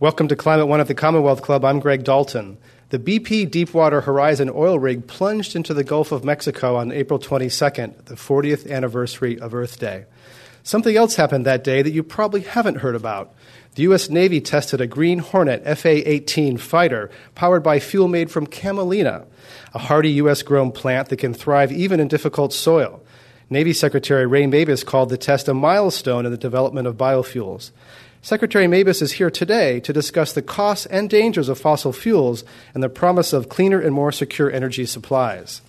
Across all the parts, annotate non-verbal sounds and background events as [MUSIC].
Welcome to Climate One at the Commonwealth Club. I'm Greg Dalton. The BP Deepwater Horizon oil rig plunged into the Gulf of Mexico on April 22nd, the 40th anniversary of Earth Day. Something else happened that day that you probably haven't heard about. The U.S. Navy tested a Green Hornet FA 18 fighter powered by fuel made from camelina, a hardy U.S. grown plant that can thrive even in difficult soil. Navy Secretary Ray Mabus called the test a milestone in the development of biofuels. Secretary Mabus is here today to discuss the costs and dangers of fossil fuels and the promise of cleaner and more secure energy supplies.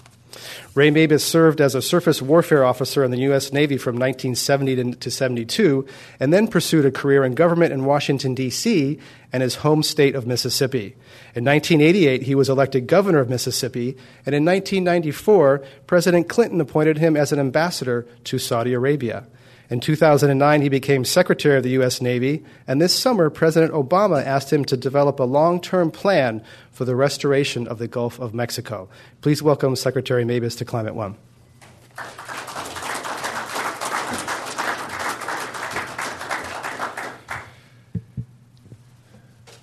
Ray Mabus served as a surface warfare officer in the U.S. Navy from 1970 to 72 and then pursued a career in government in Washington, D.C. and his home state of Mississippi. In 1988, he was elected governor of Mississippi, and in 1994, President Clinton appointed him as an ambassador to Saudi Arabia. In 2009, he became Secretary of the U.S. Navy, and this summer, President Obama asked him to develop a long term plan for the restoration of the Gulf of Mexico. Please welcome Secretary Mabus to Climate One.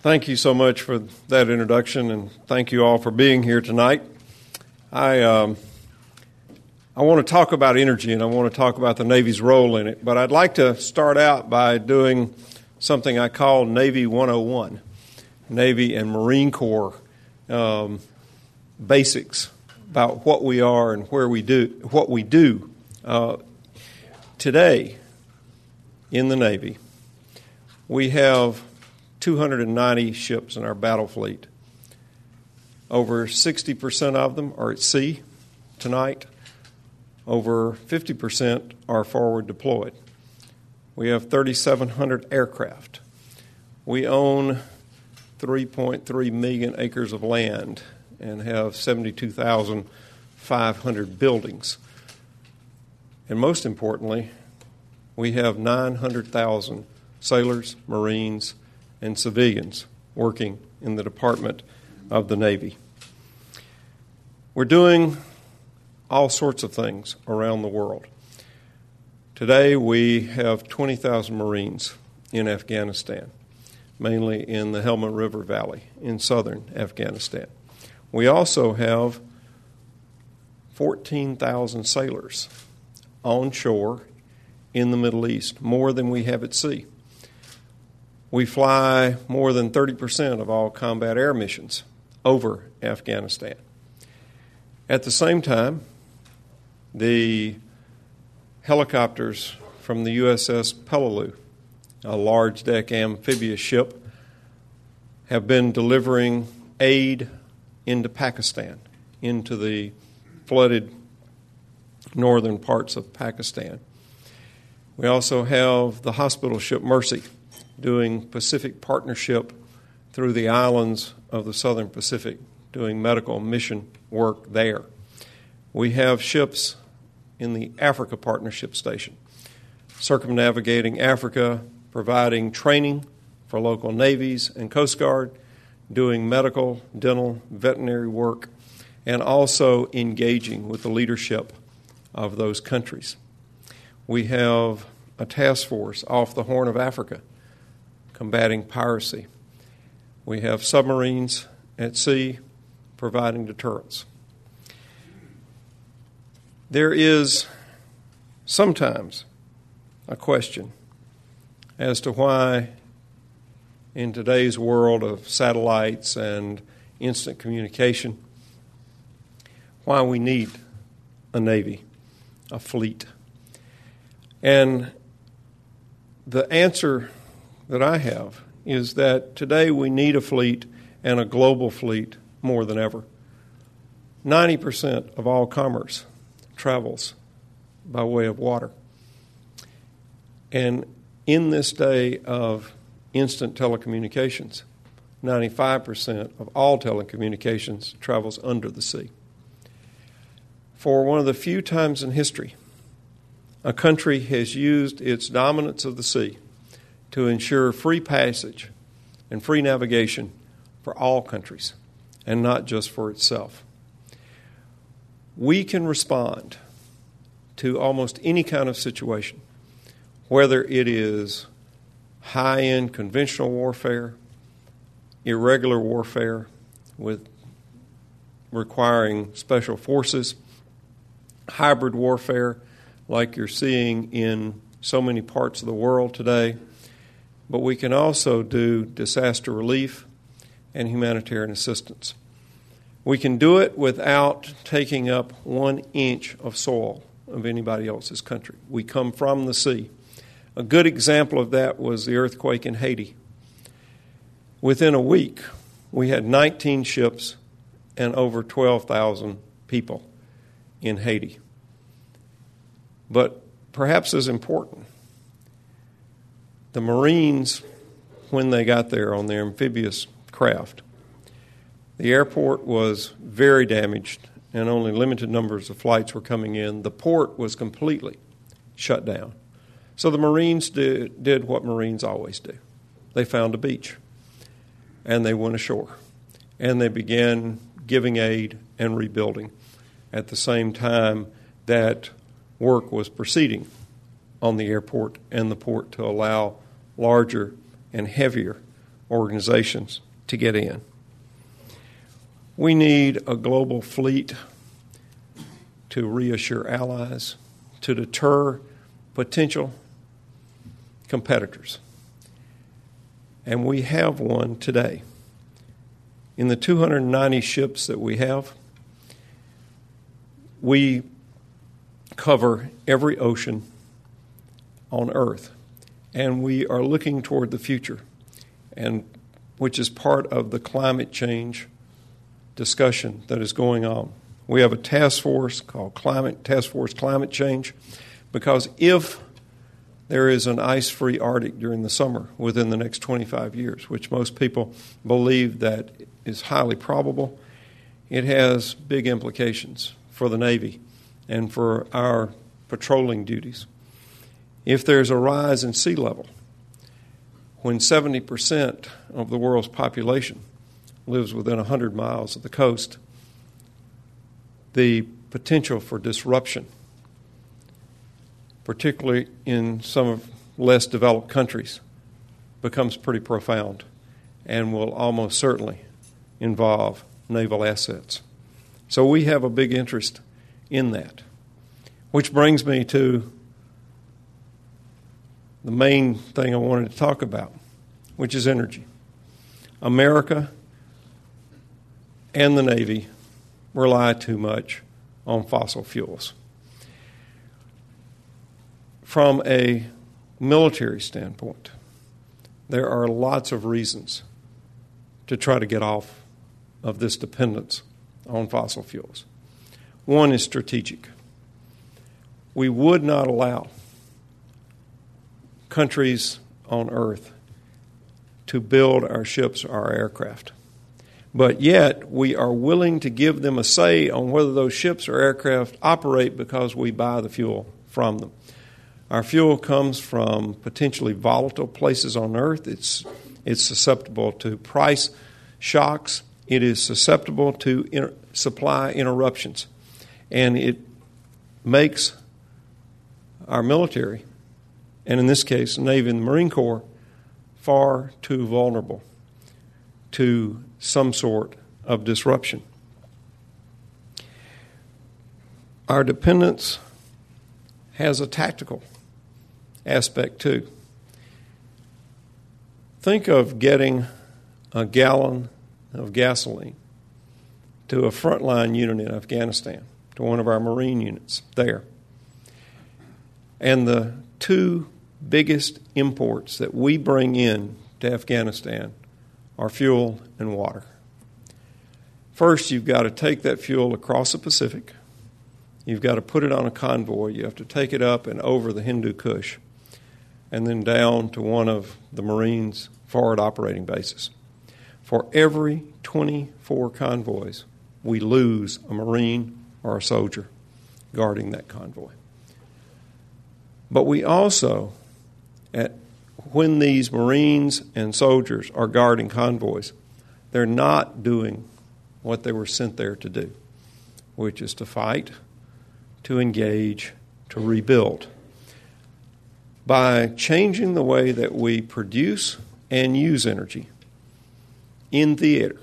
Thank you so much for that introduction, and thank you all for being here tonight. I. Um, I want to talk about energy and I want to talk about the Navy's role in it, but I'd like to start out by doing something I call Navy 101 Navy and Marine Corps um, basics about what we are and where we do what we do. Uh, today in the Navy, we have 290 ships in our battle fleet. Over 60% of them are at sea tonight over 50% are forward deployed. We have 3,700 aircraft. We own 3.3 million acres of land and have 72,500 buildings. And most importantly, we have 900,000 sailors, Marines, and civilians working in the Department of the Navy. We're doing all sorts of things around the world. Today, we have 20,000 Marines in Afghanistan, mainly in the Helmand River Valley in southern Afghanistan. We also have 14,000 sailors on shore in the Middle East, more than we have at sea. We fly more than 30% of all combat air missions over Afghanistan. At the same time, the helicopters from the USS Peleliu, a large deck amphibious ship, have been delivering aid into Pakistan, into the flooded northern parts of Pakistan. We also have the hospital ship Mercy doing Pacific Partnership through the islands of the southern Pacific, doing medical mission work there. We have ships in the Africa Partnership Station, circumnavigating Africa, providing training for local navies and Coast Guard, doing medical, dental, veterinary work, and also engaging with the leadership of those countries. We have a task force off the Horn of Africa combating piracy. We have submarines at sea providing deterrence. There is sometimes a question as to why, in today's world of satellites and instant communication, why we need a navy, a fleet. And the answer that I have is that today we need a fleet and a global fleet more than ever. 90% of all commerce travels by way of water. And in this day of instant telecommunications, 95% of all telecommunications travels under the sea. For one of the few times in history, a country has used its dominance of the sea to ensure free passage and free navigation for all countries and not just for itself. We can respond to almost any kind of situation, whether it is high end conventional warfare, irregular warfare with requiring special forces, hybrid warfare like you're seeing in so many parts of the world today. But we can also do disaster relief and humanitarian assistance. We can do it without taking up one inch of soil of anybody else's country. We come from the sea. A good example of that was the earthquake in Haiti. Within a week, we had 19 ships and over 12,000 people in Haiti. But perhaps as important, the Marines, when they got there on their amphibious craft, the airport was very damaged and only limited numbers of flights were coming in. The port was completely shut down. So the Marines did, did what Marines always do they found a beach and they went ashore and they began giving aid and rebuilding at the same time that work was proceeding on the airport and the port to allow larger and heavier organizations to get in. We need a global fleet to reassure allies, to deter potential competitors. And we have one today. In the 290 ships that we have, we cover every ocean on Earth. And we are looking toward the future, and which is part of the climate change discussion that is going on. We have a task force called Climate Task Force Climate Change because if there is an ice free Arctic during the summer within the next 25 years, which most people believe that is highly probable, it has big implications for the Navy and for our patrolling duties. If there's a rise in sea level, when 70% of the world's population lives within 100 miles of the coast, the potential for disruption, particularly in some of less developed countries, becomes pretty profound and will almost certainly involve naval assets. So we have a big interest in that. Which brings me to the main thing I wanted to talk about, which is energy. America and the Navy rely too much on fossil fuels. From a military standpoint, there are lots of reasons to try to get off of this dependence on fossil fuels. One is strategic. We would not allow countries on earth to build our ships or our aircraft. But yet, we are willing to give them a say on whether those ships or aircraft operate because we buy the fuel from them. Our fuel comes from potentially volatile places on earth. It's, it's susceptible to price shocks. It is susceptible to inter- supply interruptions and it makes our military, and in this case, Navy and the Marine Corps, far too vulnerable to some sort of disruption. Our dependence has a tactical aspect too. Think of getting a gallon of gasoline to a frontline unit in Afghanistan to one of our Marine units there. And the two biggest imports that we bring in to Afghanistan are fuel and water. First, you've got to take that fuel across the Pacific. You've got to put it on a convoy. You have to take it up and over the Hindu Kush and then down to one of the Marines' forward operating bases. For every 24 convoys, we lose a Marine or a soldier guarding that convoy. But we also, at, when these Marines and soldiers are guarding convoys, they're not doing what they were sent there to do, which is to fight, to engage, to rebuild. By changing the way that we produce and use energy in theater,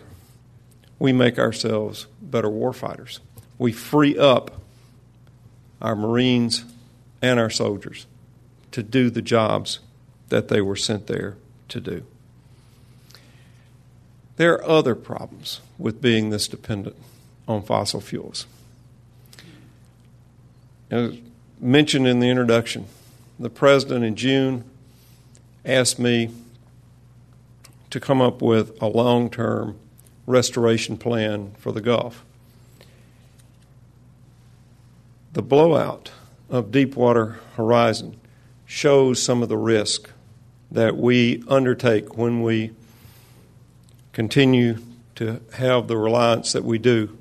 we make ourselves better warfighters. We free up our Marines and our soldiers to do the jobs that they were sent there to do. There are other problems with being this dependent on fossil fuels. As mentioned in the introduction, the president in June asked me to come up with a long term restoration plan for the Gulf. The blowout of Deepwater Horizon shows some of the risk that we undertake when we continue to have the reliance that we do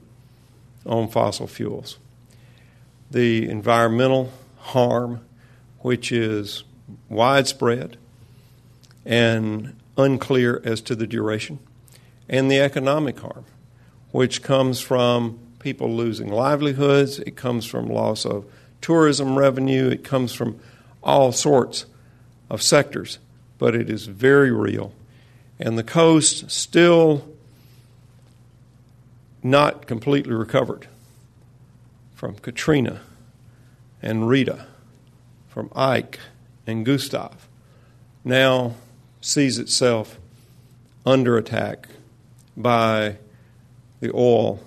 on fossil fuels. The environmental harm, which is widespread and unclear as to the duration, and the economic harm, which comes from people losing livelihoods, it comes from loss of tourism revenue, it comes from all sorts of sectors, but it is very real. And the coast still not completely recovered from Katrina and Rita, from Ike and Gustav, now sees itself under attack by the oil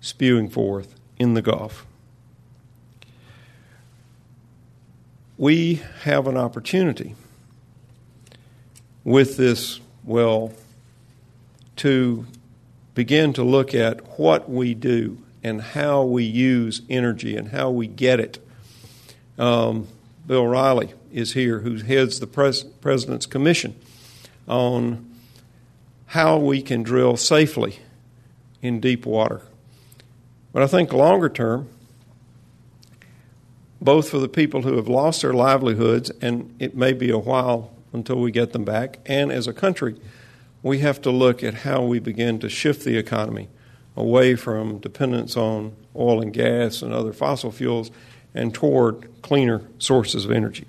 spewing forth in the Gulf. We have an opportunity with this well to begin to look at what we do and how we use energy and how we get it. Um, Bill Reilly is here, who heads the pres- President's Commission on how we can drill safely in deep water. But I think longer term, both for the people who have lost their livelihoods, and it may be a while until we get them back, and as a country, we have to look at how we begin to shift the economy away from dependence on oil and gas and other fossil fuels and toward cleaner sources of energy.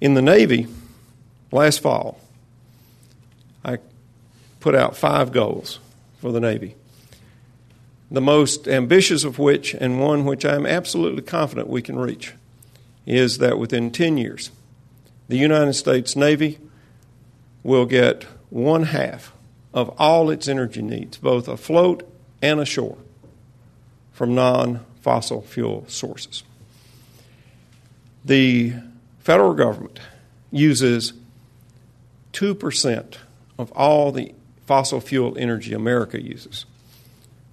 In the Navy, last fall, I put out five goals for the Navy. The most ambitious of which, and one which I am absolutely confident we can reach, is that within 10 years, the United States Navy will get one half of all its energy needs, both afloat and ashore, from non fossil fuel sources. The federal government uses 2% of all the fossil fuel energy America uses.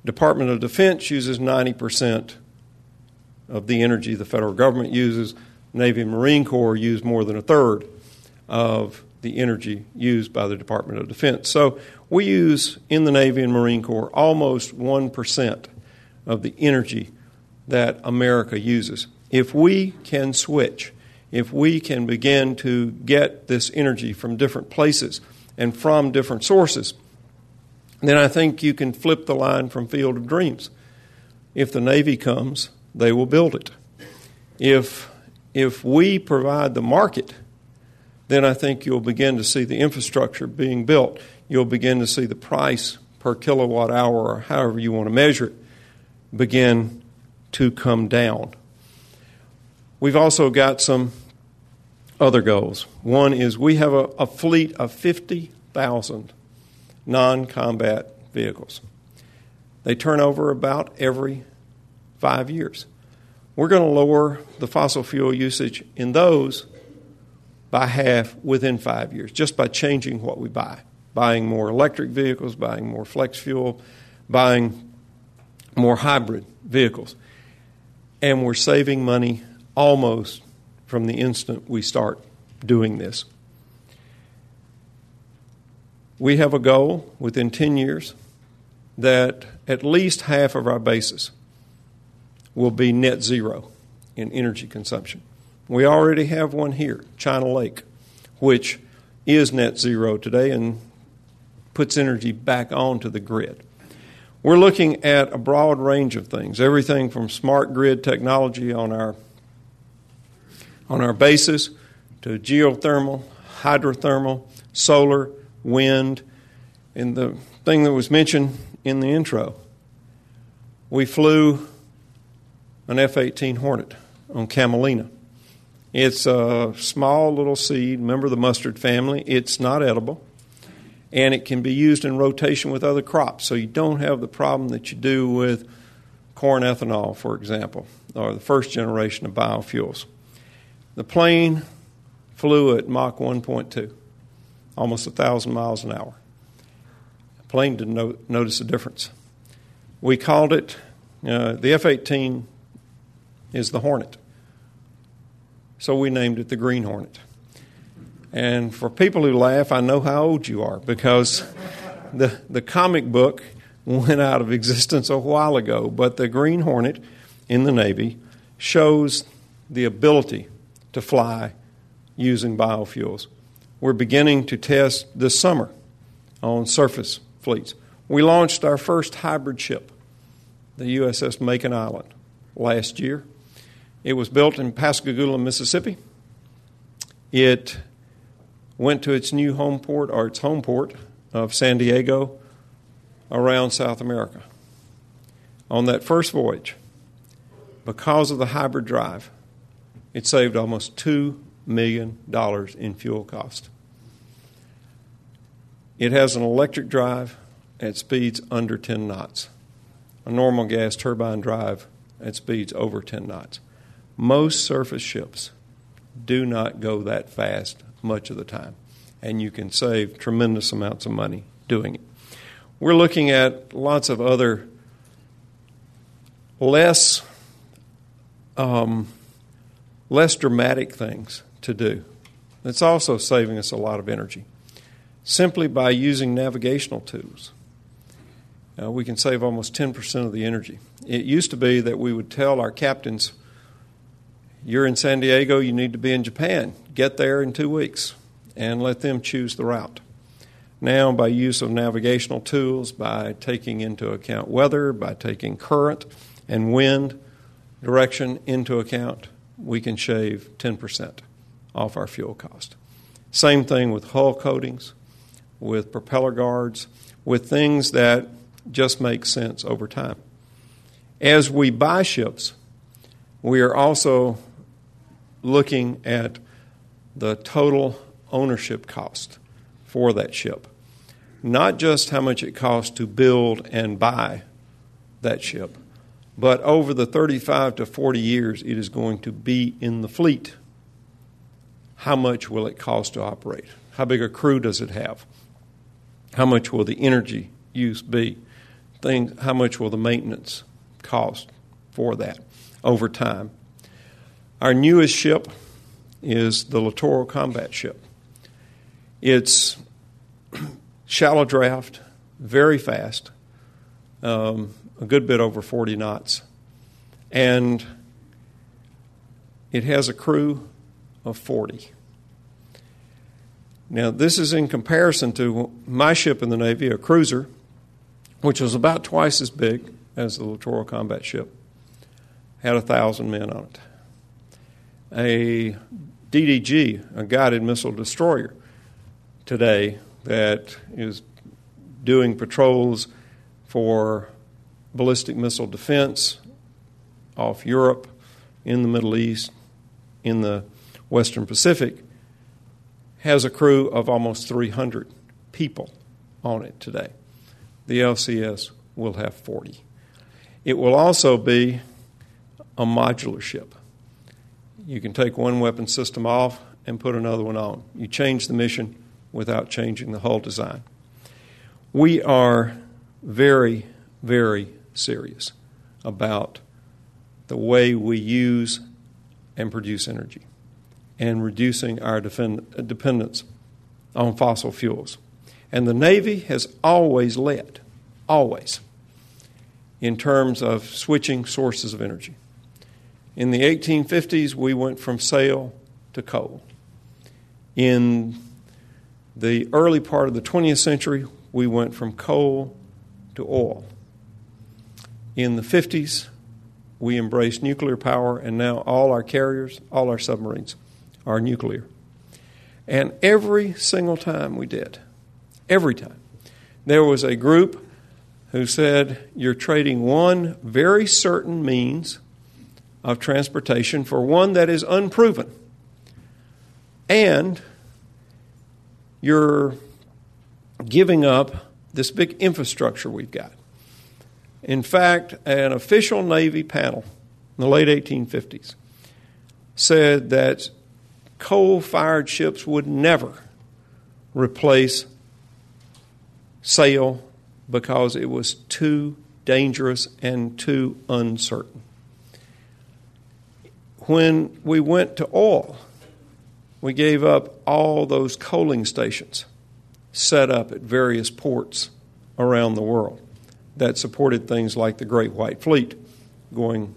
Department of Defense uses 90% of the energy the federal government uses. Navy and Marine Corps use more than a third of the energy used by the Department of Defense. So we use in the Navy and Marine Corps almost 1% of the energy that America uses. If we can switch, if we can begin to get this energy from different places and from different sources, then I think you can flip the line from Field of Dreams. If the Navy comes, they will build it. If, if we provide the market, then I think you'll begin to see the infrastructure being built. You'll begin to see the price per kilowatt hour, or however you want to measure it, begin to come down. We've also got some other goals. One is we have a, a fleet of 50,000 non combat vehicles. They turn over about every five years. We're going to lower the fossil fuel usage in those by half within five years, just by changing what we buy. Buying more electric vehicles, buying more flex fuel, buying more hybrid vehicles. And we're saving money almost from the instant we start doing this. We have a goal within 10 years that at least half of our bases will be net zero in energy consumption. We already have one here, China Lake, which is net zero today and puts energy back onto the grid. We're looking at a broad range of things, everything from smart grid technology on our on our bases to geothermal, hydrothermal, solar, wind, and the thing that was mentioned in the intro. We flew an F 18 Hornet on Camelina. It's a small little seed, member of the mustard family. It's not edible, and it can be used in rotation with other crops. So you don't have the problem that you do with corn ethanol, for example, or the first generation of biofuels. The plane flew at Mach 1.2, almost 1,000 miles an hour. The plane didn't no- notice a difference. We called it, uh, the F 18 is the Hornet. So we named it the Green Hornet. And for people who laugh, I know how old you are because the, the comic book went out of existence a while ago. But the Green Hornet in the Navy shows the ability to fly using biofuels. We're beginning to test this summer on surface fleets. We launched our first hybrid ship, the USS Makin Island, last year. It was built in Pascagoula, Mississippi. It went to its new home port, or its home port of San Diego, around South America. On that first voyage, because of the hybrid drive, it saved almost $2 million in fuel cost. It has an electric drive at speeds under 10 knots, a normal gas turbine drive at speeds over 10 knots. Most surface ships do not go that fast much of the time, and you can save tremendous amounts of money doing it. We're looking at lots of other less um, less dramatic things to do. It's also saving us a lot of energy. Simply by using navigational tools, uh, we can save almost 10% of the energy. It used to be that we would tell our captains, You're in San Diego, you need to be in Japan. Get there in two weeks, and let them choose the route. Now, by use of navigational tools, by taking into account weather, by taking current and wind direction into account, we can shave 10% off our fuel cost. Same thing with hull coatings, with propeller guards, with things that just make sense over time. As we buy ships, we are also looking at the total ownership cost for that ship. Not just how much it costs to build and buy that ship, but over the 35 to 40 years it is going to be in the fleet. How much will it cost to operate? How big a crew does it have? How much will the energy use be? Things, how much will the maintenance cost for that over time? Our newest ship is the Littoral Combat Ship. It's [CLEARS THROAT] shallow draft, very fast, um, a good bit over 40 knots. And it has a crew of 40. Now, this is in comparison to my ship in the Navy, a cruiser, which was about twice as big as the littoral combat ship, had a thousand men on it. A DDG, a guided missile destroyer, today that is doing patrols for ballistic missile defense off Europe, in the Middle East, in the Western Pacific, has a crew of almost 300 people on it today. The LCS will have 40. It will also be a modular ship. You can take one weapon system off and put another one on. You change the mission without changing the hull design. We are very, very serious about the way we use and produce energy and reducing our dependence on fossil fuels. And the Navy has always led, always, in terms of switching sources of energy. In the 1850s, we went from sail to coal. In the early part of the 20th century, we went from coal to oil. In the 50s, we embraced nuclear power, and now all our carriers, all our submarines are nuclear. And every single time we did, every time, there was a group who said, You're trading one very certain means of transportation for one that is unproven. And you're giving up this big infrastructure we've got. In fact, an official Navy panel in the late 1850s said that coal fired ships would never replace sail because it was too dangerous and too uncertain. When we went to oil, we gave up all those coaling stations set up at various ports around the world that supported things like the Great White Fleet going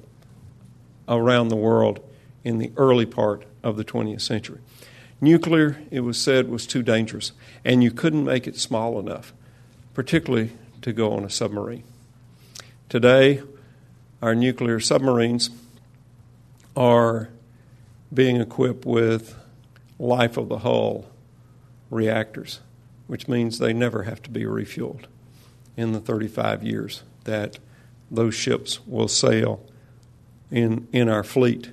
around the world in the early part of the 20th century. Nuclear, it was said, was too dangerous, and you couldn't make it small enough, particularly to go on a submarine. Today, our nuclear submarines are being equipped with life of the hull reactors, which means they never have to be refueled in the 35 years that those ships will sail in, in our fleet.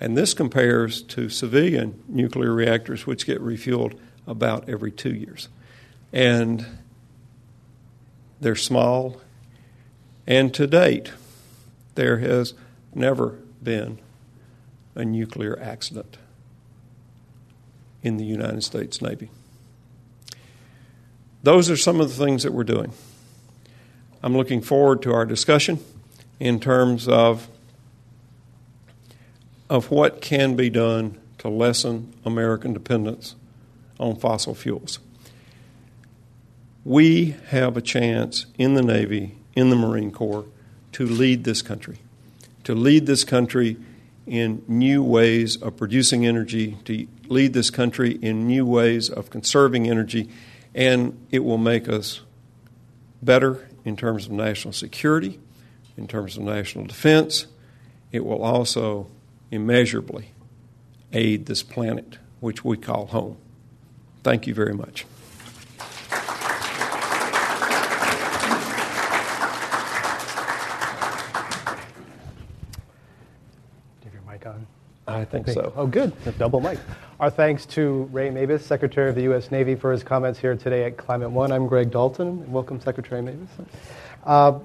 And this compares to civilian nuclear reactors, which get refueled about every two years. And they're small. And to date, there has never been a nuclear accident in the United States Navy. Those are some of the things that we're doing. I'm looking forward to our discussion in terms of, of what can be done to lessen American dependence on fossil fuels. We have a chance in the Navy, in the Marine Corps, to lead this country, to lead this country in new ways of producing energy, to lead this country in new ways of conserving energy, and it will make us better in terms of national security, in terms of national defense. It will also immeasurably aid this planet, which we call home. Thank you very much. I think so. Oh, good. Double mic. Our thanks to Ray Mabus, Secretary of the U.S. Navy, for his comments here today at Climate One. I'm Greg Dalton. Welcome, Secretary Mabus. Uh,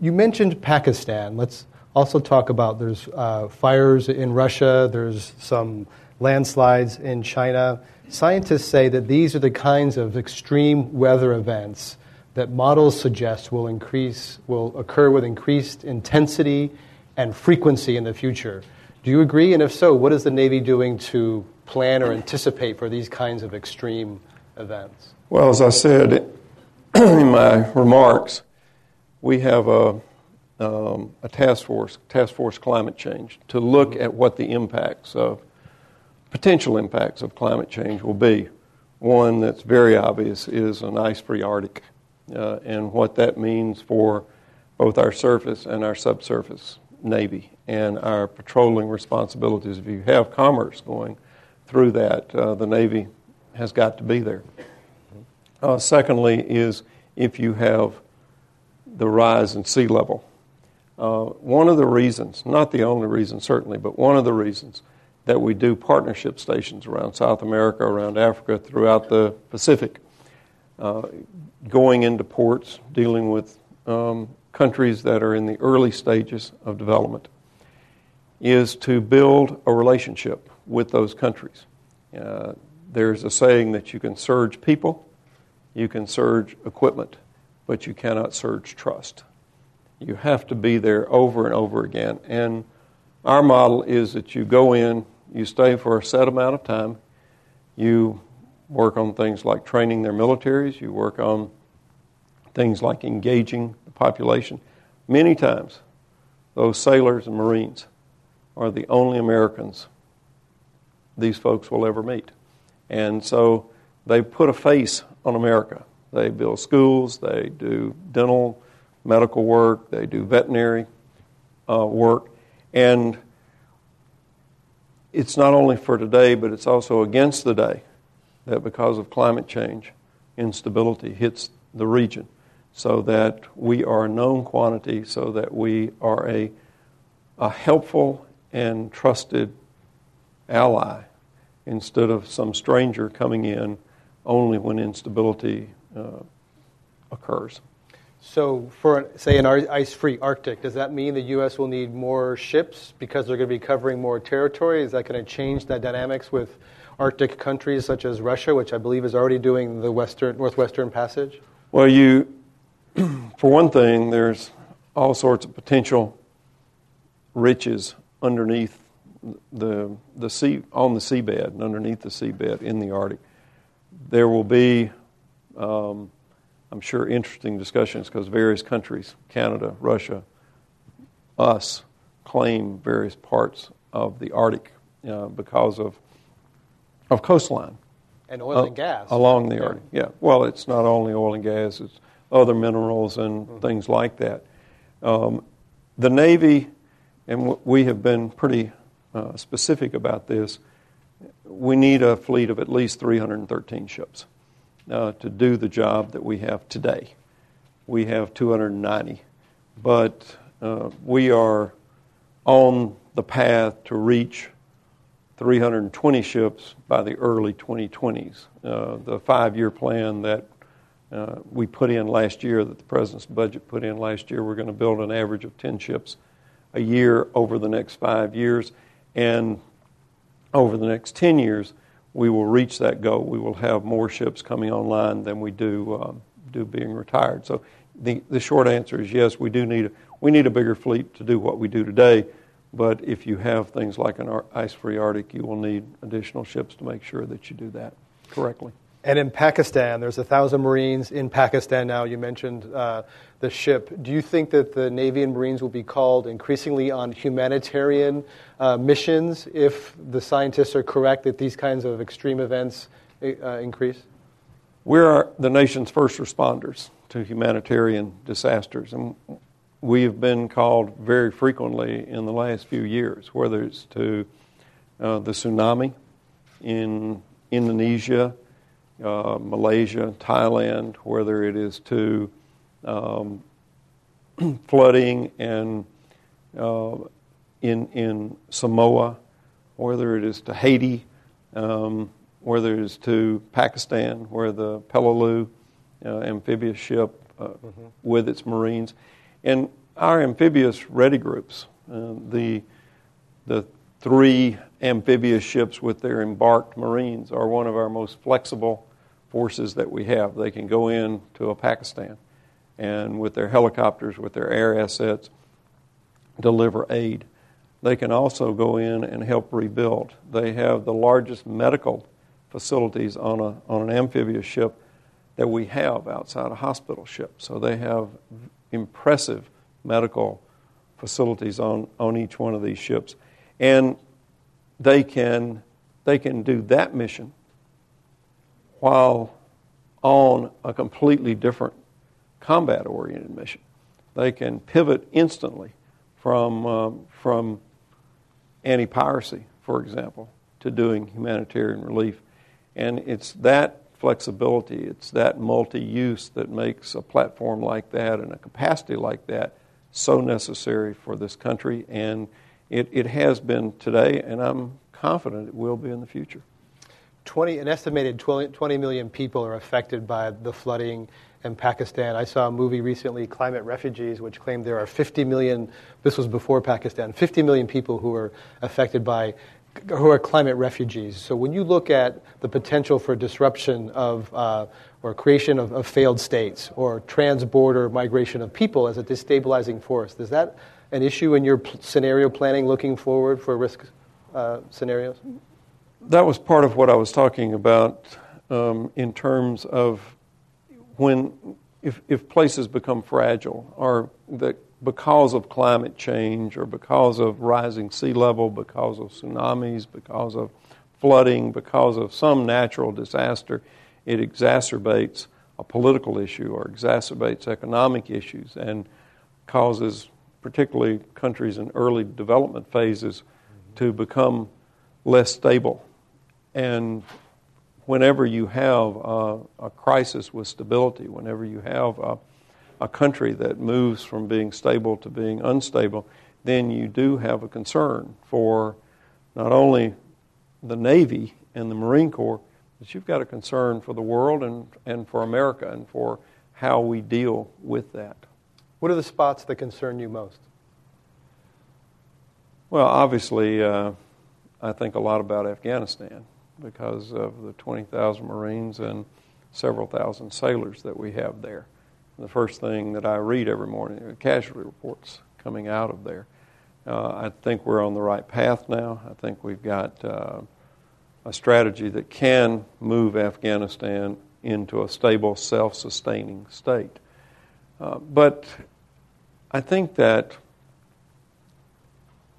you mentioned Pakistan. Let's also talk about there's uh, fires in Russia, there's some landslides in China. Scientists say that these are the kinds of extreme weather events that models suggest will increase will occur with increased intensity and frequency in the future. Do you agree? And if so, what is the Navy doing to plan or anticipate for these kinds of extreme events? Well, as I said in my remarks, we have a, um, a task force, task force climate change, to look at what the impacts of potential impacts of climate change will be. One that's very obvious is an ice free Arctic uh, and what that means for both our surface and our subsurface Navy and our patrolling responsibilities. If you have commerce going through that, uh, the Navy has got to be there. Uh, secondly, is if you have the rise in sea level. Uh, one of the reasons, not the only reason certainly, but one of the reasons that we do partnership stations around South America, around Africa, throughout the Pacific, uh, going into ports, dealing with um, countries that are in the early stages of development is to build a relationship with those countries. Uh, there's a saying that you can surge people, you can surge equipment, but you cannot surge trust. You have to be there over and over again. And our model is that you go in, you stay for a set amount of time, you work on things like training their militaries, you work on things like engaging the population. Many times, those sailors and Marines are the only Americans these folks will ever meet. And so they put a face on America. They build schools, they do dental, medical work, they do veterinary uh, work. And it's not only for today, but it's also against the day that because of climate change, instability hits the region so that we are a known quantity, so that we are a, a helpful and trusted ally instead of some stranger coming in only when instability uh, occurs. So, for say an ice-free Arctic, does that mean the U.S. will need more ships because they're going to be covering more territory? Is that going to change the dynamics with Arctic countries such as Russia, which I believe is already doing the western northwestern passage? Well, you, [CLEARS THROAT] for one thing, there's all sorts of potential riches underneath the the sea on the seabed and underneath the seabed in the Arctic. There will be um, I'm sure, interesting discussions because various countries, Canada, Russia, us, claim various parts of the Arctic uh, because of, of coastline. And oil uh, and gas. Along the yeah. Arctic, yeah. Well, it's not only oil and gas, it's other minerals and mm-hmm. things like that. Um, the Navy, and we have been pretty uh, specific about this, we need a fleet of at least 313 ships uh, to do the job that we have today. We have 290, but uh, we are on the path to reach 320 ships by the early 2020s. Uh, the five year plan that uh, we put in last year, that the President's budget put in last year, we're going to build an average of 10 ships a year over the next five years. And over the next 10 years, we will reach that goal. We will have more ships coming online than we do um, do being retired. So the the short answer is yes, we do need a, we need a bigger fleet to do what we do today. But if you have things like an ice-free Arctic, you will need additional ships to make sure that you do that correctly. And in Pakistan, there's a thousand Marines in Pakistan now. You mentioned uh, the ship. Do you think that the Navy and Marines will be called increasingly on humanitarian uh, missions if the scientists are correct that these kinds of extreme events uh, increase? We're the nation's first responders to humanitarian disasters, and we have been called very frequently in the last few years, whether it's to uh, the tsunami in Indonesia uh, Malaysia, Thailand, whether it is to um, [CLEARS THROAT] flooding and uh, in in Samoa, whether it is to Haiti, um, whether it is to Pakistan, where the Peleliu uh, amphibious ship uh, mm-hmm. with its Marines, and our amphibious ready groups, uh, the the three amphibious ships with their embarked Marines are one of our most flexible forces that we have. They can go in to a Pakistan and with their helicopters, with their air assets, deliver aid. They can also go in and help rebuild. They have the largest medical facilities on, a, on an amphibious ship that we have outside a hospital ship. So they have impressive medical facilities on, on each one of these ships. And they can, they can do that mission while on a completely different combat oriented mission. They can pivot instantly from, um, from anti piracy, for example, to doing humanitarian relief. And it's that flexibility, it's that multi use that makes a platform like that and a capacity like that so necessary for this country. And it, it has been today, and I'm confident it will be in the future. 20, an estimated 20, 20 million people are affected by the flooding in Pakistan. I saw a movie recently, Climate Refugees, which claimed there are 50 million, this was before Pakistan, 50 million people who are affected by, who are climate refugees. So when you look at the potential for disruption of, uh, or creation of, of failed states, or trans-border migration of people as a destabilizing force, is that an issue in your scenario planning looking forward for risk uh, scenarios? That was part of what I was talking about um, in terms of when if, if places become fragile or that because of climate change or because of rising sea level, because of tsunamis, because of flooding, because of some natural disaster, it exacerbates a political issue or exacerbates economic issues and causes particularly countries in early development phases to become less stable. And whenever you have a, a crisis with stability, whenever you have a, a country that moves from being stable to being unstable, then you do have a concern for not only the Navy and the Marine Corps, but you've got a concern for the world and, and for America and for how we deal with that. What are the spots that concern you most? Well, obviously, uh, I think a lot about Afghanistan because of the 20,000 Marines and several thousand sailors that we have there. The first thing that I read every morning are casualty reports coming out of there. Uh, I think we're on the right path now. I think we've got uh, a strategy that can move Afghanistan into a stable, self sustaining state. Uh, but I think that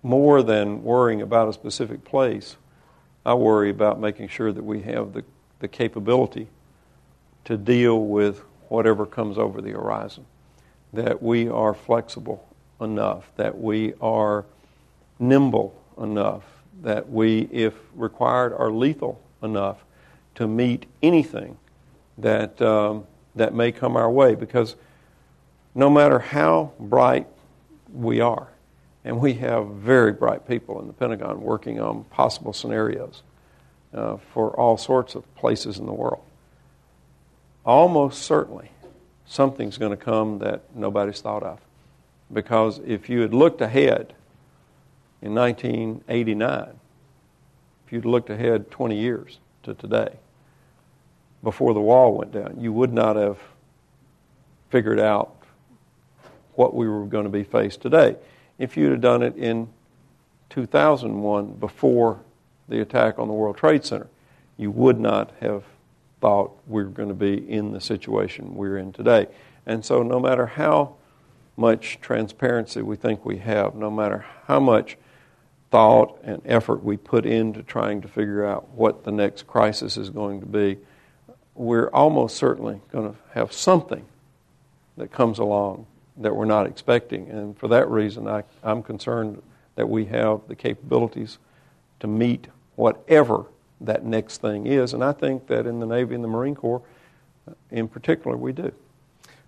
more than worrying about a specific place, I worry about making sure that we have the, the capability to deal with whatever comes over the horizon, that we are flexible enough, that we are nimble enough, that we, if required, are lethal enough to meet anything that, um, that may come our way. Because no matter how bright we are, and we have very bright people in the Pentagon working on possible scenarios uh, for all sorts of places in the world. Almost certainly, something's going to come that nobody's thought of. Because if you had looked ahead in 1989, if you'd looked ahead 20 years to today, before the wall went down, you would not have figured out what we were going to be faced today if you'd have done it in 2001 before the attack on the World Trade Center. You would not have thought we were going to be in the situation we're in today. And so, no matter how much transparency we think we have, no matter how much thought and effort we put into trying to figure out what the next crisis is going to be, we're almost certainly going to have something that comes along that we're not expecting. And for that reason, I, I'm concerned that we have the capabilities to meet whatever that next thing is. And I think that in the Navy and the Marine Corps, uh, in particular, we do.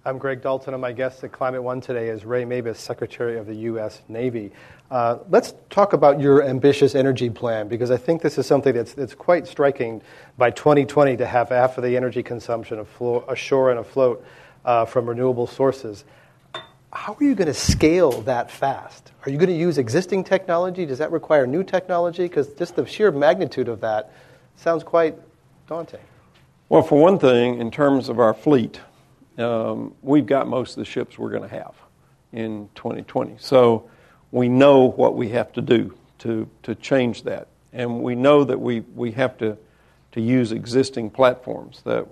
I'm Greg Dalton, and my guest at Climate One today is Ray Mabus, Secretary of the U.S. Navy. Uh, let's talk about your ambitious energy plan because I think this is something that's, that's quite striking by 2020 to have half of the energy consumption aflo- ashore and afloat uh, from renewable sources how are you going to scale that fast? Are you going to use existing technology? Does that require new technology? Because just the sheer magnitude of that sounds quite daunting. Well, for one thing, in terms of our fleet, um, we've got most of the ships we're going to have in 2020. So we know what we have to do to, to change that. And we know that we, we have to, to use existing platforms, that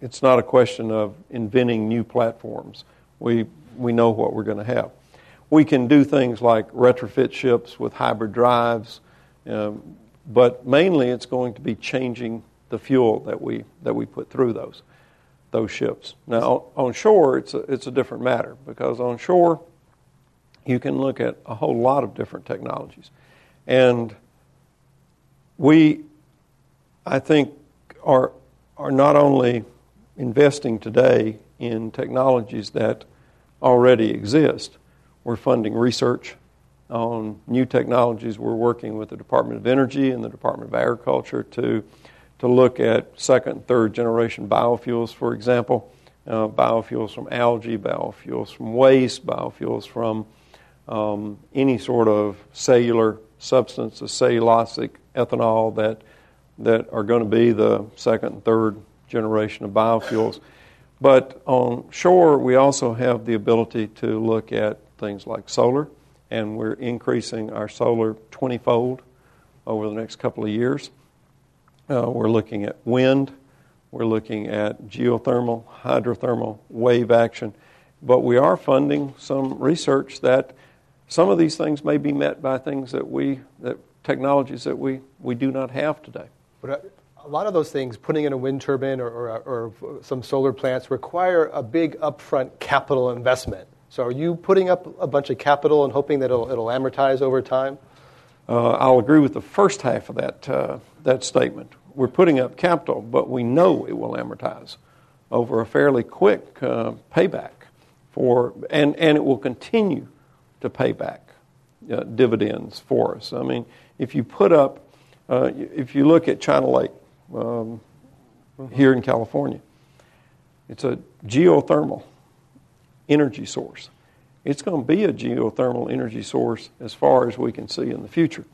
it's not a question of inventing new platforms. We, we know what we're going to have. We can do things like retrofit ships with hybrid drives, um, but mainly it's going to be changing the fuel that we that we put through those those ships. Now on shore, it's a, it's a different matter because on shore you can look at a whole lot of different technologies, and we, I think, are are not only investing today in technologies that already exist. We're funding research on new technologies. We're working with the Department of Energy and the Department of Agriculture to, to look at second and third generation biofuels, for example. Uh, biofuels from algae, biofuels from waste, biofuels from um, any sort of cellular substance, cellulosic ethanol that, that are going to be the second and third generation of biofuels. But on shore, we also have the ability to look at things like solar, and we're increasing our solar 20 fold over the next couple of years. Uh, we're looking at wind, We're looking at geothermal, hydrothermal, wave action. But we are funding some research that some of these things may be met by things that we, that technologies that we, we do not have today. But a lot of those things, putting in a wind turbine or, or, or some solar plants, require a big upfront capital investment. So are you putting up a bunch of capital and hoping that it'll, it'll amortize over time? Uh, I'll agree with the first half of that, uh, that statement. We're putting up capital, but we know it will amortize over a fairly quick uh, payback for, and, and it will continue to pay back uh, dividends for us. I mean, if you put up, uh, if you look at China Lake um, here in California, it's a geothermal energy source. It's going to be a geothermal energy source as far as we can see in the future.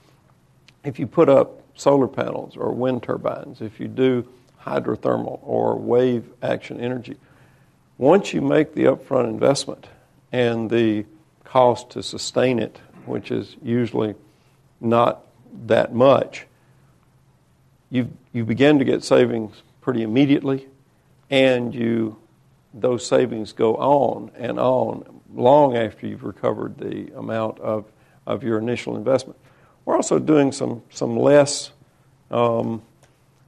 If you put up solar panels or wind turbines, if you do hydrothermal or wave action energy, once you make the upfront investment and the cost to sustain it, which is usually not that much, you, you begin to get savings pretty immediately, and you those savings go on and on long after you've recovered the amount of, of your initial investment. We're also doing some, some less um,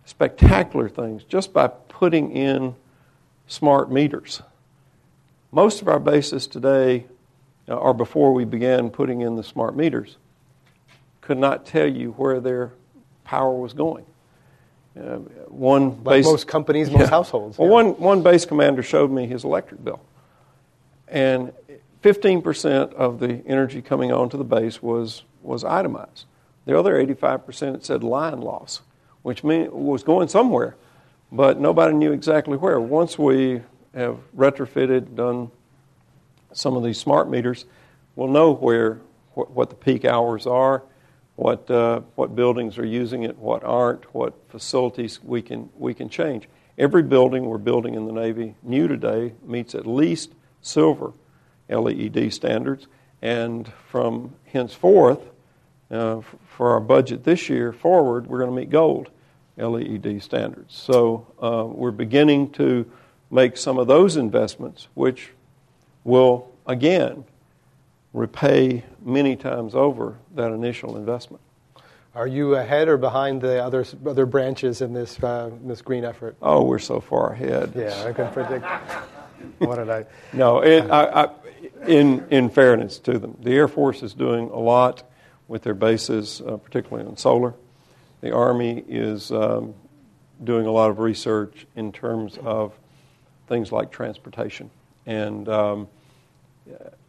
spectacular things just by putting in smart meters. Most of our bases today, uh, or before we began putting in the smart meters, could not tell you where their power was going. Uh, one like base, most companies, most yeah. households. Well, one, one base commander showed me his electric bill. And 15% of the energy coming onto the base was, was itemized. The other 85% said line loss, which mean, was going somewhere, but nobody knew exactly where. Once we have retrofitted, done some of these smart meters, we'll know where what, what the peak hours are what, uh, what buildings are using it, what aren't, what facilities we can, we can change. Every building we're building in the Navy new today meets at least silver LEED standards, and from henceforth, uh, for our budget this year forward, we're going to meet gold LEED standards. So uh, we're beginning to make some of those investments, which will again repay many times over that initial investment. Are you ahead or behind the other other branches in this uh, this green effort? Oh, we're so far ahead. Yeah, I can predict. [LAUGHS] what did I? No, it, I, I, in in fairness to them, the Air Force is doing a lot with their bases, uh, particularly on solar. The Army is um, doing a lot of research in terms of things like transportation and. Um,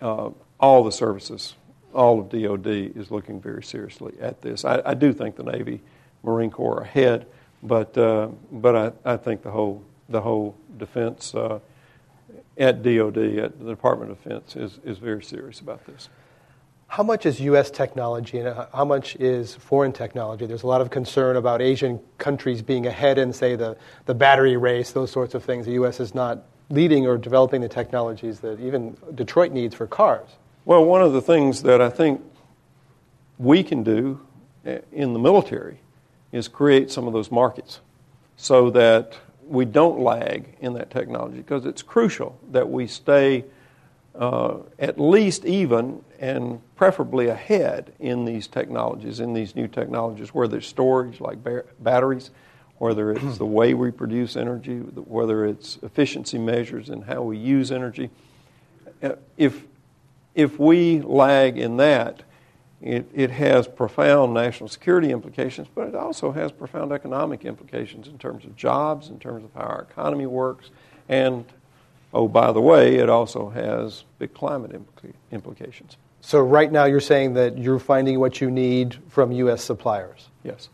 uh, all the services, all of DOD is looking very seriously at this. I, I do think the Navy, Marine Corps are ahead, but uh, but I, I think the whole the whole defense uh, at DOD at the Department of Defense is is very serious about this. How much is U.S. technology and how much is foreign technology? There's a lot of concern about Asian countries being ahead in, say, the, the battery race, those sorts of things. The U.S. is not leading or developing the technologies that even Detroit needs for cars. Well, one of the things that I think we can do in the military is create some of those markets so that we don't lag in that technology because it's crucial that we stay uh, at least even and preferably ahead in these technologies, in these new technologies, whether it's storage like ba- batteries, whether it's the way we produce energy, whether it's efficiency measures and how we use energy. Uh, if if we lag in that, it, it has profound national security implications, but it also has profound economic implications in terms of jobs, in terms of how our economy works, and, oh, by the way, it also has big climate implica- implications. So, right now, you're saying that you're finding what you need from U.S. suppliers? Yes.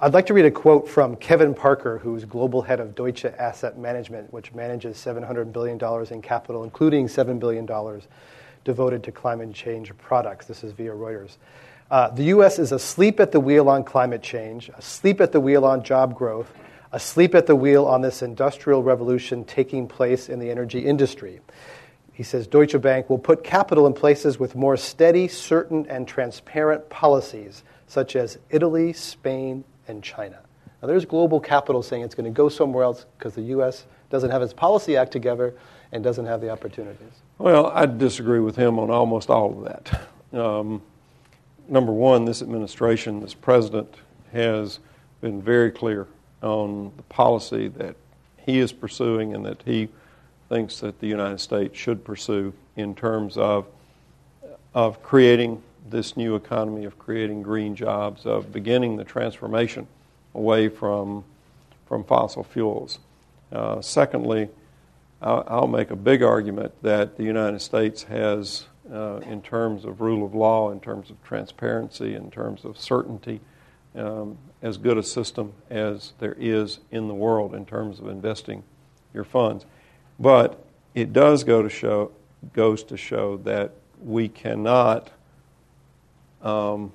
I'd like to read a quote from Kevin Parker, who's global head of Deutsche Asset Management, which manages $700 billion in capital, including $7 billion devoted to climate change products. This is via Reuters. Uh, the U.S. is asleep at the wheel on climate change, asleep at the wheel on job growth, asleep at the wheel on this industrial revolution taking place in the energy industry. He says Deutsche Bank will put capital in places with more steady, certain, and transparent policies, such as Italy, Spain, and China. Now, there's global capital saying it's going to go somewhere else because the U.S. doesn't have its policy act together and doesn't have the opportunities. Well, I disagree with him on almost all of that. Um, number one, this administration, this president, has been very clear on the policy that he is pursuing and that he thinks that the United States should pursue in terms of of creating this new economy, of creating green jobs, of beginning the transformation away from from fossil fuels. Uh, secondly, I'll, I'll, make a big argument that the United States has, uh, in terms of rule of law, in terms of transparency, in terms of certainty, um, as good a system as there is in the world in terms of investing your funds. But it does go to show goes to show that we cannot um,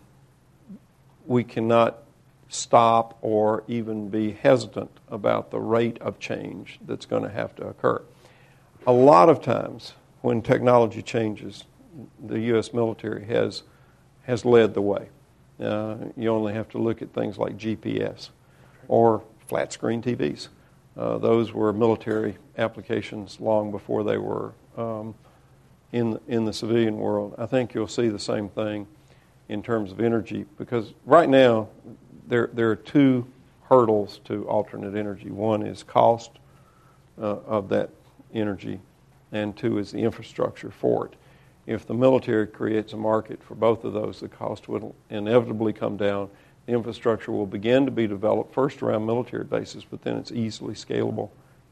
we cannot stop or even be hesitant about the rate of change that's going to have to occur. A lot of times, when technology changes, the U.S. military has has led the way. Uh, you only have to look at things like GPS or flat screen TVs. Uh, those were military applications long before they were um, in in the civilian world. I think you'll see the same thing in terms of energy because right now there there are two hurdles to alternate energy. One is cost uh, of that energy, and two is the infrastructure for it. If the military creates a market for both of those, the cost will inevitably come down. The infrastructure will begin to be developed first around military bases, but then it's easily scalable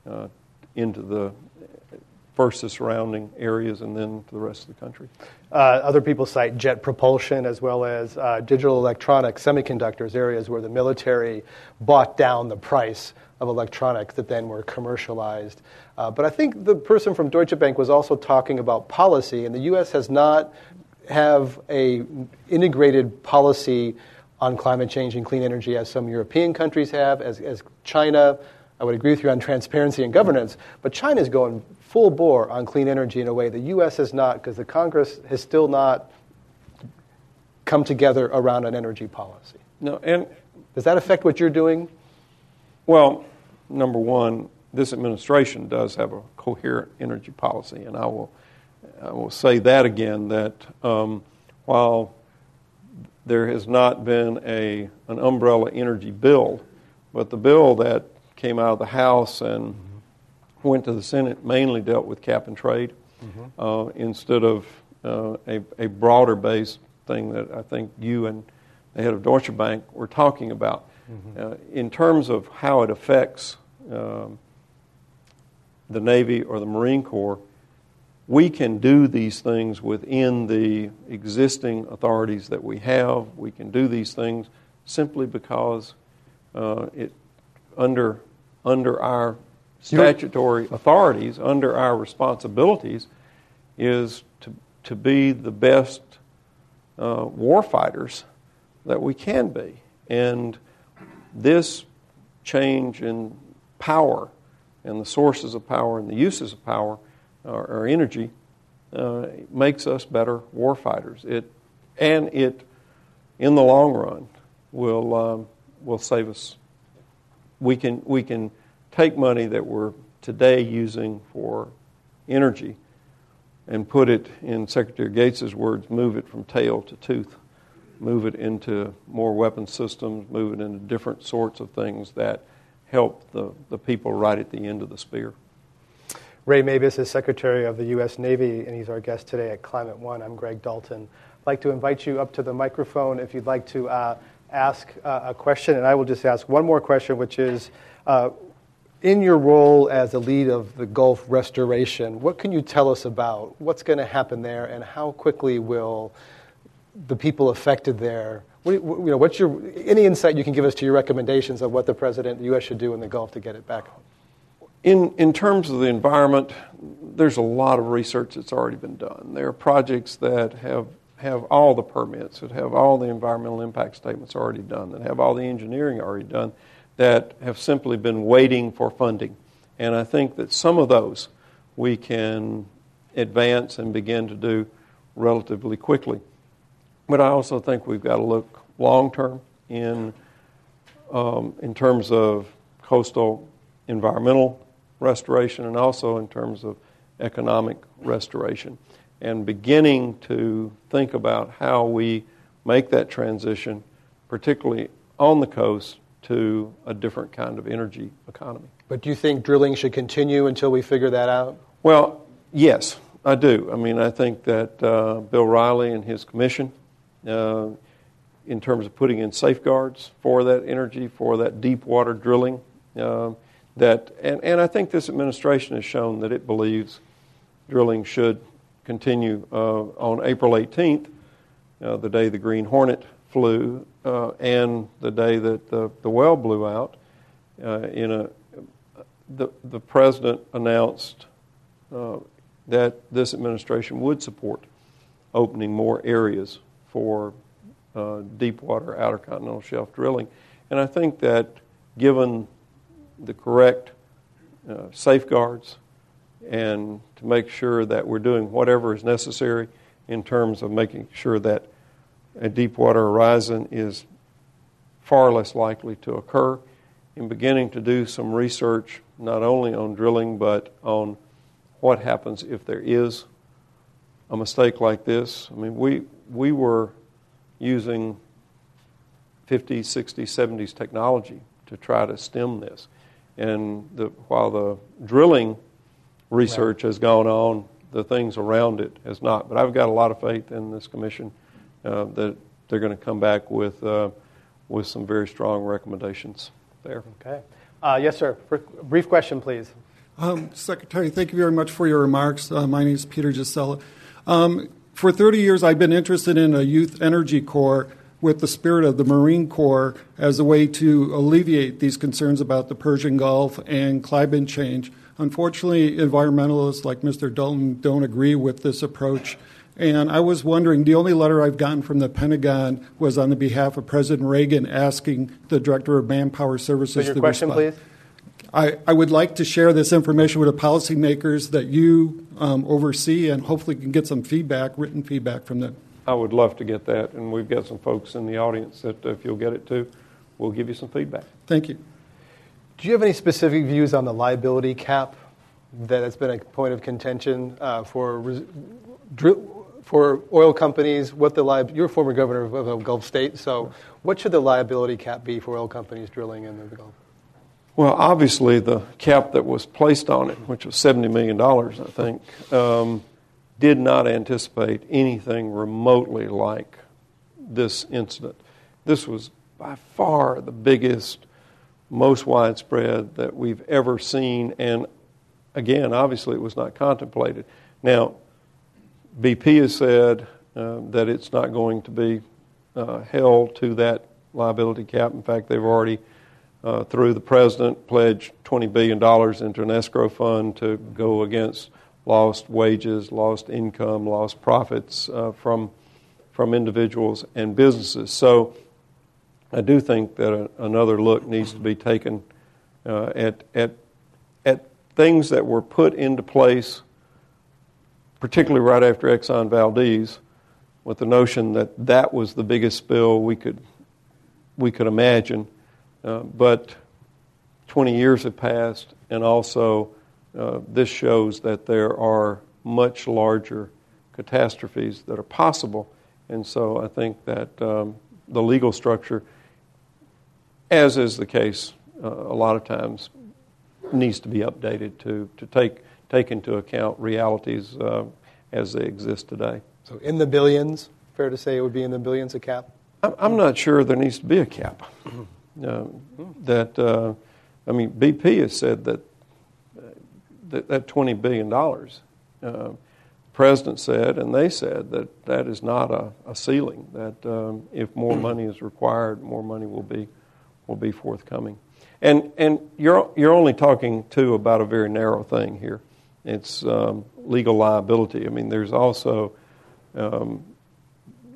uh, into the first the surrounding areas and then to the rest of the country. Uh, other people cite jet propulsion as well as uh, digital electronics, semiconductors, areas where the military bought down the price of electronics that then were commercialized. Uh, but I think the person from Deutsche Bank was also talking about policy, and the U.S. has not have a integrated policy on climate change and clean energy as some European countries have, as, as China. I would agree with you on transparency and governance, but China is going full bore on clean energy in a way the U.S. has not, because the Congress has still not come together around an energy policy. No, and does that affect what you're doing? Well, number one, this administration does have a coherent energy policy, and I will, I will say that again that um, while there has not been a, an umbrella energy bill, but the bill that came out of the House and. Went to the Senate mainly dealt with cap and trade mm-hmm. uh, instead of uh, a, a broader based thing that I think you and the head of Deutsche Bank were talking about. Mm-hmm. Uh, in terms of how it affects um, the Navy or the Marine Corps, we can do these things within the existing authorities that we have. We can do these things simply because uh, it under under our statutory authorities, under our responsibilities, is to to be the best uh, war fighters that we can be, and this change in power and the sources of power and the uses of power or, or energy uh, makes us better warfighters. It and it, in the long run, will um, will save us. We can we can take money that we're today using for energy and put it in Secretary Gates's words, move it from tail to tooth move it into more weapon systems, move it into different sorts of things that help the, the people right at the end of the spear. Ray Mabus is Secretary of the U.S. Navy, and he's our guest today at Climate One. I'm Greg Dalton. I'd like to invite you up to the microphone if you'd like to uh, ask uh, a question, and I will just ask one more question, which is uh, in your role as the lead of the Gulf restoration, what can you tell us about what's going to happen there, and how quickly will the people affected there. What, you know, what's your any insight you can give us to your recommendations of what the president, the U.S. should do in the Gulf to get it back? In in terms of the environment, there's a lot of research that's already been done. There are projects that have have all the permits, that have all the environmental impact statements already done, that have all the engineering already done, that have simply been waiting for funding. And I think that some of those we can advance and begin to do relatively quickly. But I also think we've got to look long term in um, in terms of coastal environmental restoration and also in terms of economic restoration. And beginning to think about how we make that transition, particularly on the coast, to a different kind of energy economy. But do you think drilling should continue until we figure that out? Well, yes, I do. I mean, I think that uh, Bill Reilly and his commission, uh, in terms of putting in safeguards for that energy, for that deep water drilling, uh, that, and, and I think this administration has shown that it believes drilling should continue uh, on April 18th, uh, the day the Green Hornet flew, uh, and the day that the, the well blew out. in a, the, the president announced that this administration would support opening more areas for uh, deep water outer continental shelf drilling. And I think that given the correct uh, safeguards and to make sure that we're doing whatever is necessary in terms of making sure that a Deepwater Horizon is far less likely to occur, in beginning to do some research not only on drilling but on what happens if there is a mistake like this. I mean, we, we were using 50s, 60s, 70s technology to try to stem this. And the, while the drilling research right. has gone on, the things around it has not. But I've got a lot of faith in this commission uh, that they're going to come back with, uh, with some very strong recommendations there. Okay. Uh, yes, sir. brief question, please. Um, Secretary, thank you very much for your remarks. Uh, my name is Peter Gisela. Um, for 30 years, I've been interested in a youth energy corps with the spirit of the Marine Corps as a way to alleviate these concerns about the Persian Gulf and climate change. Unfortunately, environmentalists like Mr. Dalton don't agree with this approach. And I was wondering the only letter I've gotten from the Pentagon was on the behalf of President Reagan asking the Director of Manpower Services so your question, respond. please? I, I, would like to share this information with the policymakers that you um, oversee and hopefully can get some feedback, written feedback from them. I would love to get that, and we've got some folks in the audience that if you'll get it too, we'll give you some feedback. Thank you. Do you have any specific views on the liability cap that has been a point of contention uh, for for oil companies? What the li- you're a former governor of a Gulf state, so what should the liability cap be for oil companies drilling in the Gulf? Well, obviously, the cap that was placed on it, which was $70 million, I think, um, did not anticipate anything remotely like this incident. This was by far the biggest, most widespread that we've ever seen, and again, obviously, it was not contemplated. Now, BP has said uh, that it's not going to be uh, held to that liability cap. In fact, they've already uh, through the president, pledged $20 billion into an escrow fund to go against lost wages, lost income, lost profits uh, from, from individuals and businesses. So I do think that a, another look needs to be taken uh, at, at, at things that were put into place, particularly right after Exxon Valdez, with the notion that that was the biggest spill we could, we could imagine uh, but 20 years have passed, and also uh, this shows that there are much larger catastrophes that are possible. And so I think that um, the legal structure, as is the case uh, a lot of times, needs to be updated to, to take, take into account realities uh, as they exist today. So, in the billions, fair to say it would be in the billions a cap? I'm not sure there needs to be a cap. [CLEARS THROAT] Uh, that uh, I mean, BP has said that that, that twenty billion dollars. Uh, president said, and they said that that is not a, a ceiling. That um, if more [CLEARS THROAT] money is required, more money will be will be forthcoming. And and you're you're only talking too about a very narrow thing here. It's um, legal liability. I mean, there's also um,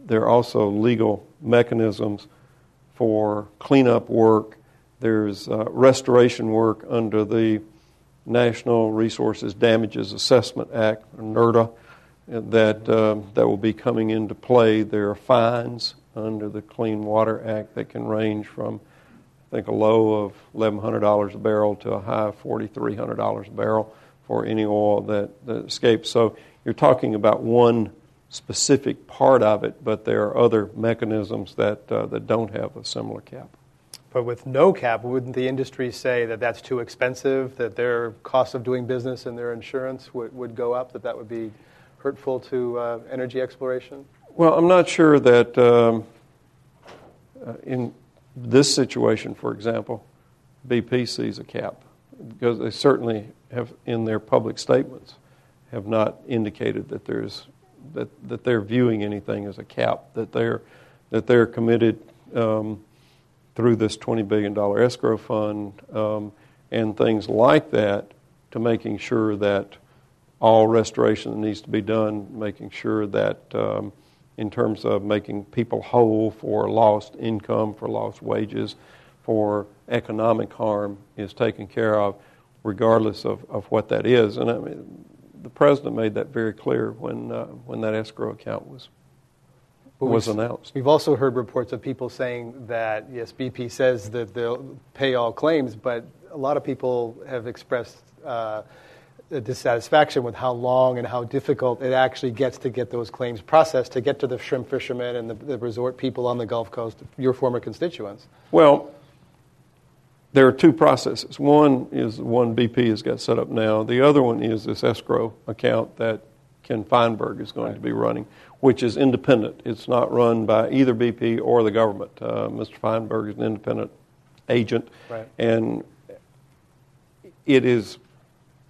there are also legal mechanisms for cleanup work. There's uh, restoration work under the National Resources Damages Assessment Act, NRDA, that, uh, that will be coming into play. There are fines under the Clean Water Act that can range from I think a low of $1,100 a barrel to a high of $4,300 a barrel for any oil that, that escapes. So you're talking about one specific part of it, but there are other mechanisms that, uh, that don't have a similar cap. But with no cap, wouldn't the industry say that that's too expensive, that their cost of doing business and their insurance would, would go up, that that would be hurtful to uh, energy exploration? Well, I'm not sure that um, uh, in this situation, for example, BP sees a cap because they certainly have, in their public statements, have not indicated that there's that, that they're viewing anything as a cap. That they're that they're committed um, through this twenty billion dollar escrow fund um, and things like that to making sure that all restoration that needs to be done, making sure that um, in terms of making people whole for lost income, for lost wages, for economic harm is taken care of, regardless of, of what that is. And I mean, the president made that very clear when uh, when that escrow account was was we've, announced. We've also heard reports of people saying that yes, BP says that they'll pay all claims, but a lot of people have expressed. Uh, dissatisfaction with how long and how difficult it actually gets to get those claims processed to get to the shrimp fishermen and the, the resort people on the Gulf Coast, your former constituents. Well, there are two processes. One is the one BP has got set up now. The other one is this escrow account that Ken Feinberg is going right. to be running, which is independent. It's not run by either BP or the government. Uh, Mr. Feinberg is an independent agent, right. and it is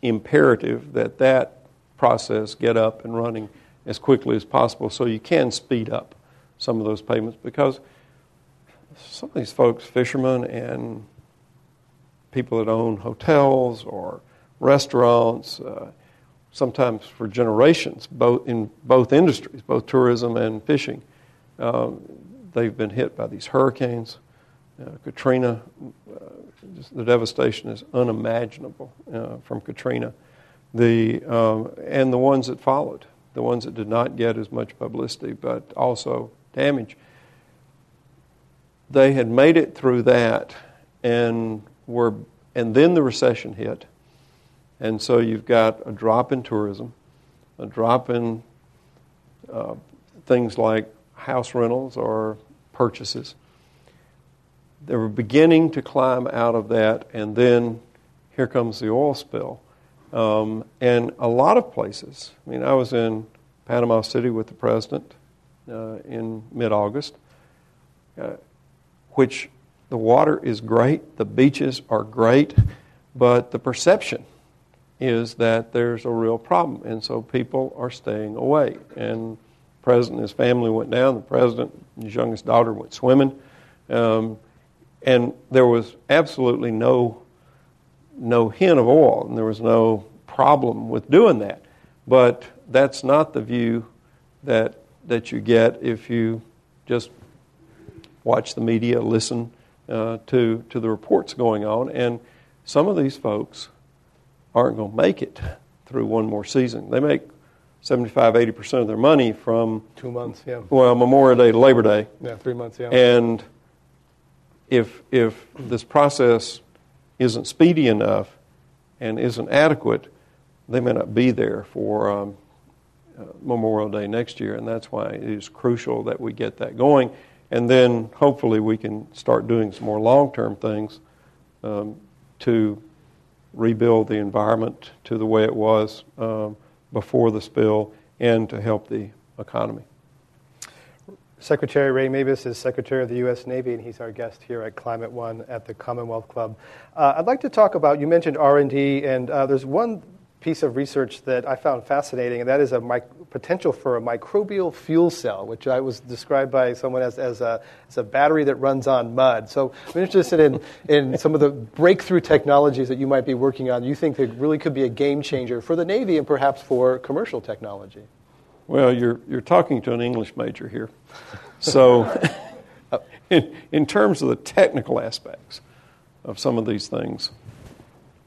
imperative that that process get up and running as quickly as possible so you can speed up some of those payments because some of these folks, fishermen and people that own hotels or restaurants, uh, sometimes for generations, both in both industries, both tourism and fishing. Um, they've been hit by these hurricanes. Uh, Katrina, uh, the devastation is unimaginable uh, from Katrina. The, um, and the ones that followed, the ones that did not get as much publicity but also damage. They had made it through that and were, and then the recession hit. And so you've got a drop in tourism, a drop in uh, things like house rentals or purchases. They were beginning to climb out of that, and then here comes the oil spill. Um, and a lot of places, I mean, I was in Panama City with the president uh, in mid August, uh, which the water is great, the beaches are great, but the perception is that there's a real problem, and so people are staying away. And the president and his family went down. The president and his youngest daughter went swimming, um, and there was absolutely no no hint of oil, and there was no problem with doing that. But that's not the view that that you get if you just watch the media, listen uh, to, to the reports going on. And some of these folks aren't going to make it through one more season. They make 75, 80% of their money from two months, yeah. Well, Memorial Day to Labor Day. Yeah, three months, yeah. And if, if this process isn't speedy enough and isn't adequate, they may not be there for um, uh, Memorial Day next year, and that's why it is crucial that we get that going. And then hopefully we can start doing some more long term things um, to rebuild the environment to the way it was um, before the spill and to help the economy. Secretary Ray Mabus is Secretary of the U.S. Navy, and he's our guest here at Climate One at the Commonwealth Club. Uh, I'd like to talk about. You mentioned R and D, and uh, there's one piece of research that I found fascinating, and that is a mic- potential for a microbial fuel cell, which I was described by someone as, as, a, as a battery that runs on mud. So I'm interested in, in some of the breakthrough technologies that you might be working on. You think that really could be a game changer for the Navy and perhaps for commercial technology? Well, you're, you're talking to an English major here. So, [LAUGHS] oh. in, in terms of the technical aspects of some of these things,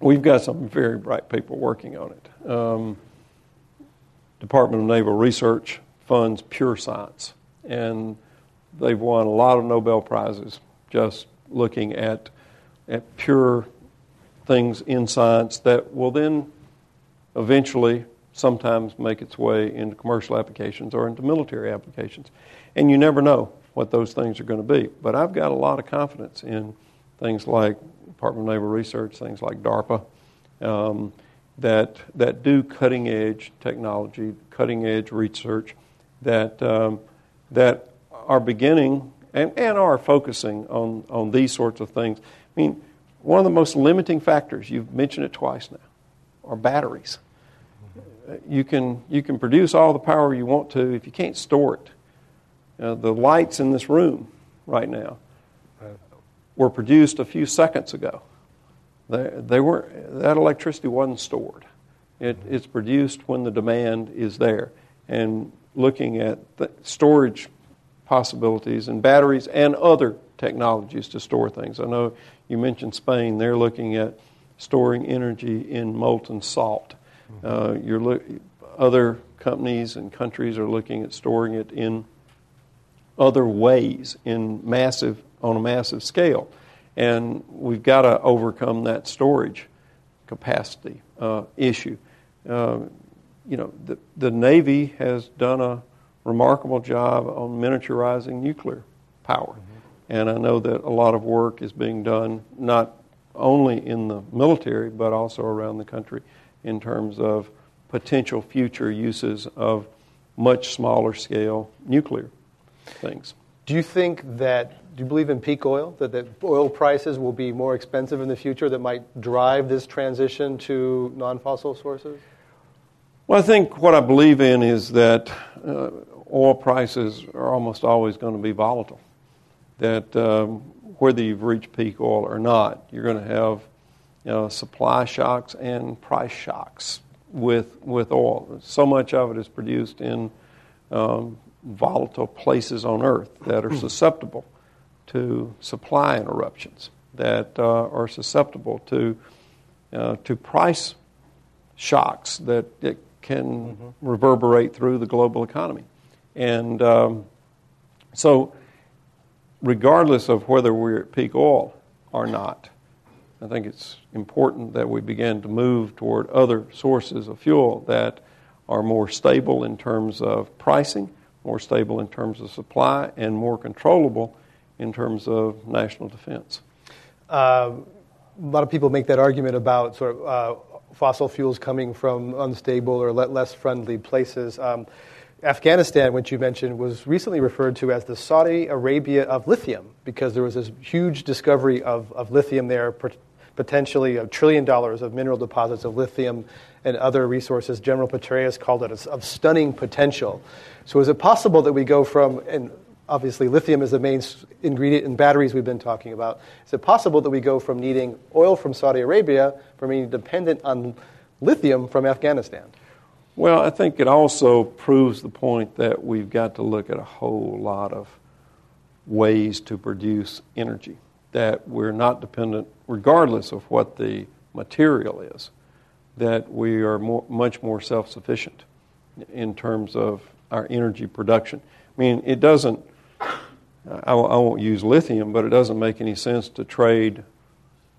we've got some very bright people working on it. Um, Department of Naval Research funds pure science, and they've won a lot of Nobel Prizes just looking at at pure things in science that will then eventually sometimes make its way into commercial applications or into military applications. And you never know what those things are going to be. But I've got a lot of confidence in things like Department of Naval Research, things like DARPA, um, that, that do cutting edge technology, cutting edge research, that, um, that are beginning and, and are focusing on, on these sorts of things. I mean, one of the most limiting factors, you've mentioned it twice now, are batteries. You can, you can produce all the power you want to if you can't store it. Uh, the lights in this room right now were produced a few seconds ago. They, they were, that electricity wasn't stored. It, it's produced when the demand is there. And looking at storage possibilities and batteries and other technologies to store things. I know you mentioned Spain. They're looking at storing energy in molten salt. Mm-hmm. Uh, other companies and countries are looking at storing it in other ways in massive on a massive scale, and we've got to overcome that storage capacity uh, issue. Uh, you know, the, the Navy has done a remarkable job on miniaturizing nuclear power. Mm-hmm. And I know that a lot of work is being done not only in the military but also around the country in terms of potential future uses of much smaller scale nuclear things. Do you think that, do you believe in peak oil, that, that oil prices will be more expensive in the future that might drive this transition to non fossil sources? Well, I think what I believe in is that uh, oil prices are almost always going to be volatile. That um, whether you've reached peak oil or not, you're going to have you know, supply shocks and price shocks with with oil. So much of it is produced in um, volatile places on Earth that are [CLEARS THROAT] susceptible to supply interruptions, that uh, are susceptible to uh, to price shocks that, that can mm-hmm. reverberate through the global economy. And um, so, regardless of whether we're at peak oil or not, I think it's important that we begin to move toward other sources of fuel that are more stable in terms of pricing, more stable in terms of supply, and more controllable in terms of national defense. Uh, a lot of people make that argument about sort of uh, fossil fuels coming from unstable or less friendly places. Um, Afghanistan, which you mentioned, was recently referred to as the Saudi Arabia of lithium because there was this huge discovery of, of lithium there, potentially a trillion dollars of mineral deposits of lithium and other resources. General Petraeus called it a, of stunning potential. So, is it possible that we go from, and obviously lithium is the main ingredient in batteries we've been talking about, is it possible that we go from needing oil from Saudi Arabia, from being dependent on lithium from Afghanistan? Well, I think it also proves the point that we've got to look at a whole lot of ways to produce energy, that we're not dependent, regardless of what the material is, that we are more, much more self sufficient in terms of our energy production. I mean, it doesn't, I, I won't use lithium, but it doesn't make any sense to trade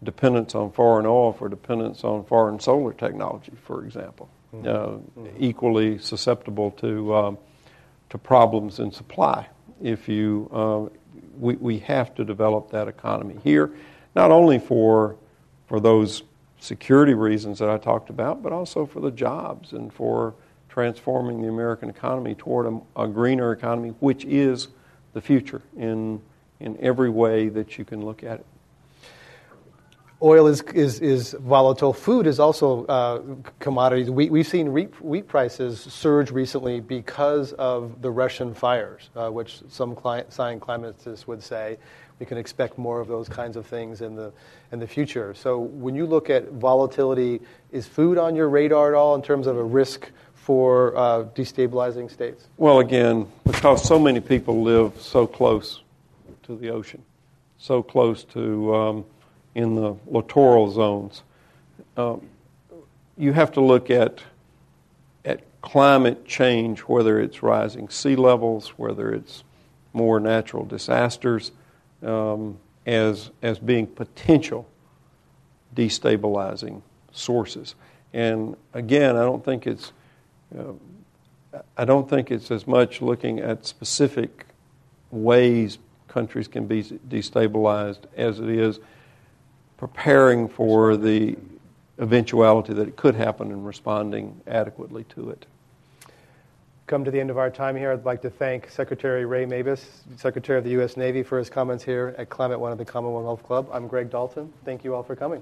dependence on foreign oil for dependence on foreign solar technology, for example. Uh, equally susceptible to um, to problems in supply. If you uh, we, we have to develop that economy here, not only for for those security reasons that I talked about, but also for the jobs and for transforming the American economy toward a, a greener economy, which is the future in in every way that you can look at it oil is, is, is volatile. Food is also uh, commodities. We, we've seen wheat, wheat, prices surge recently because of the Russian fires, uh, which some client, climatists would say we can expect more of those kinds of things in the, in the future. So when you look at volatility, is food on your radar at all in terms of a risk for uh, destabilizing states? Well, again, because so many people live so close to the ocean, so close to um, in the littoral zones. Um, you have to look at at climate change, whether it's rising sea levels, whether it's more natural disasters, um, as as being potential destabilizing sources. And again, I don't think it's I don't think it's as much looking at specific ways countries can be destabilized as it is preparing for the eventuality that it could happen and responding adequately to it. Come to the end of our time here. I'd like to thank Secretary Ray Mabus, Secretary of the U.S. Navy, for his comments here at Climate One of the Commonwealth Club. I'm Greg Dalton. Thank you all for coming.